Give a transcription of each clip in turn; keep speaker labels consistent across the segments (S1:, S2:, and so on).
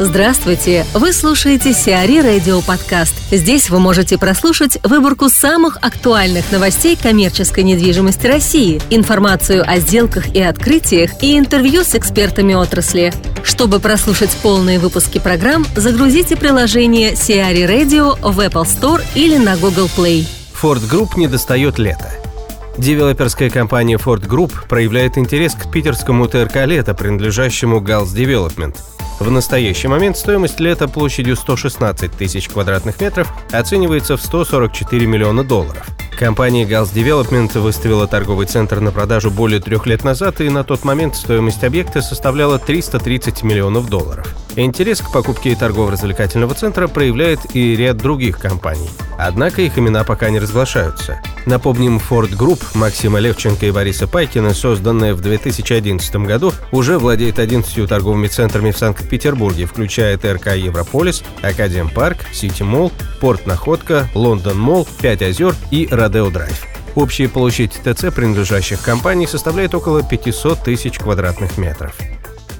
S1: Здравствуйте! Вы слушаете Сиари Радио Подкаст. Здесь вы можете прослушать выборку самых актуальных новостей коммерческой недвижимости России, информацию о сделках и открытиях и интервью с экспертами отрасли. Чтобы прослушать полные выпуски программ, загрузите приложение Сиари Radio в Apple Store или на Google Play.
S2: Ford Group не достает лета. Девелоперская компания Ford Group проявляет интерес к питерскому ТРК «Лето», принадлежащему Gals Development – в настоящий момент стоимость «Лета» площадью 116 тысяч квадратных метров оценивается в 144 миллиона долларов. Компания Hals Development выставила торговый центр на продажу более трех лет назад, и на тот момент стоимость объекта составляла 330 миллионов долларов. Интерес к покупке торгово-развлекательного центра проявляет и ряд других компаний. Однако их имена пока не разглашаются. Напомним, Fort Group Максима Левченко и Бориса Пайкина, созданная в 2011 году, уже владеет 11 торговыми центрами в Санкт-Петербурге, включая ТРК Европолис, Академ Парк, City Mall, Порт Находка, London Mall, Пять озер и Rodeo Drive. Общая площадь ТЦ принадлежащих компаний составляет около 500 тысяч квадратных метров.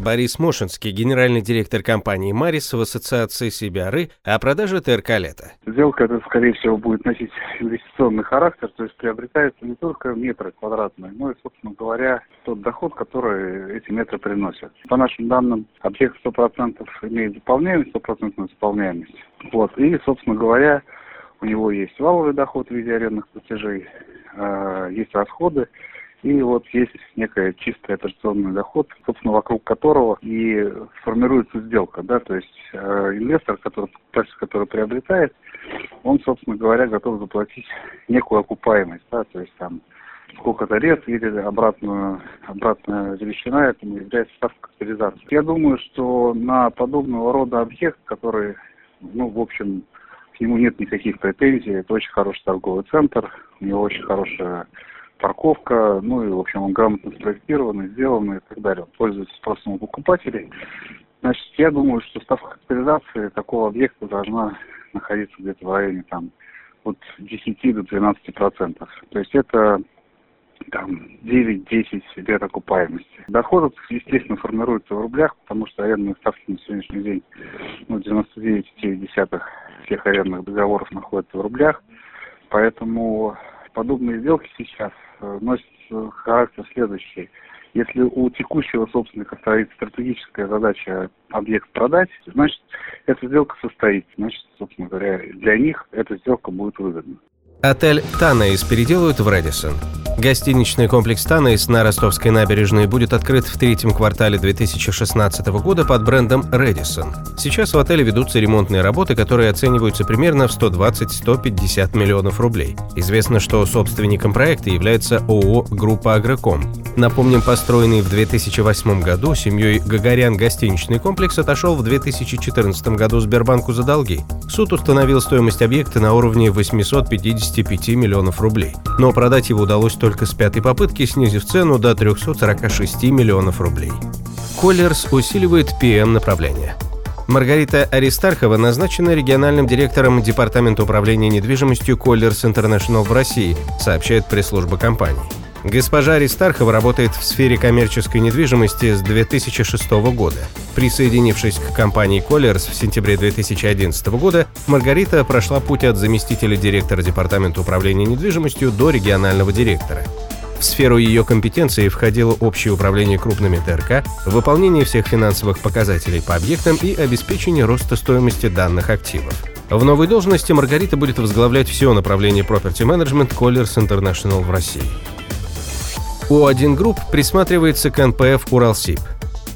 S2: Борис Мошинский, генеральный директор компании «Марис» в ассоциации с CBRE о продаже ТРК «Лето».
S3: Сделка эта, скорее всего, будет носить инвестиционный характер, то есть приобретается не только метры квадратные, но и, собственно говоря, тот доход, который эти метры приносят. По нашим данным, объект 100% имеет заполняемость, 100% заполняемость. Вот. И, собственно говоря, у него есть валовый доход в виде арендных платежей, э, есть расходы, и вот есть некая чистый операционный доход, собственно, вокруг которого и формируется сделка, да, то есть э, инвестор, который, который приобретает, он, собственно говоря, готов заплатить некую окупаемость, да, то есть там сколько-то лет или обратную, обратная величина этому является ставка капитализации. Я думаю, что на подобного рода объект, который, ну, в общем, к нему нет никаких претензий, это очень хороший торговый центр, у него очень хорошая парковка, ну и, в общем, он грамотно спроектирован, сделан и так далее. Он пользуется спросом у покупателей. Значит, я думаю, что ставка капитализации такого объекта должна находиться где-то в районе там от 10 до 12 процентов. То есть это там 9-10 лет окупаемости. Доход, естественно, формируется в рублях, потому что арендные ставки на сегодняшний день, ну, 99,9 всех арендных договоров находятся в рублях. Поэтому подобные сделки сейчас э, носят э, характер следующий. Если у текущего собственника стоит стратегическая задача объект продать, значит, эта сделка состоится. Значит, собственно говоря, для них эта сделка будет выгодна.
S2: Отель «Танейс» переделают в «Рэдисон». Гостиничный комплекс «Танейс» на Ростовской набережной будет открыт в третьем квартале 2016 года под брендом «Рэдисон». Сейчас в отеле ведутся ремонтные работы, которые оцениваются примерно в 120-150 миллионов рублей. Известно, что собственником проекта является ООО «Группа Агроком». Напомним, построенный в 2008 году семьей Гагарян гостиничный комплекс отошел в 2014 году Сбербанку за долги. Суд установил стоимость объекта на уровне 855 миллионов рублей. Но продать его удалось только с пятой попытки, снизив цену до 346 миллионов рублей. Коллерс усиливает PM-направление. Маргарита Аристархова назначена региональным директором Департамента управления недвижимостью Коллерс International в России, сообщает пресс-служба компании. Госпожа Аристархова работает в сфере коммерческой недвижимости с 2006 года. Присоединившись к компании Colliers в сентябре 2011 года, Маргарита прошла путь от заместителя директора Департамента управления недвижимостью до регионального директора. В сферу ее компетенции входило общее управление крупными ТРК, выполнение всех финансовых показателей по объектам и обеспечение роста стоимости данных активов. В новой должности Маргарита будет возглавлять все направление Property Management Colliers International в России. O1 Group присматривается к НПФ «Уралсиб».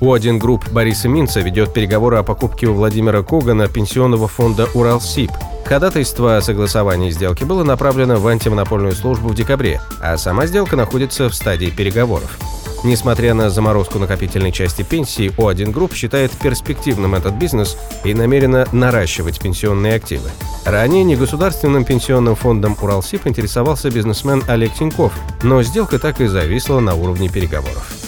S2: O1 Group Бориса Минца ведет переговоры о покупке у Владимира Когана пенсионного фонда «Уралсиб». Ходатайство о согласовании сделки было направлено в антимонопольную службу в декабре, а сама сделка находится в стадии переговоров. Несмотря на заморозку накопительной части пенсии, O1 Group считает перспективным этот бизнес и намерена наращивать пенсионные активы. Ранее негосударственным пенсионным фондом Уралсиб интересовался бизнесмен Олег Тиньков, но сделка так и зависла на уровне переговоров.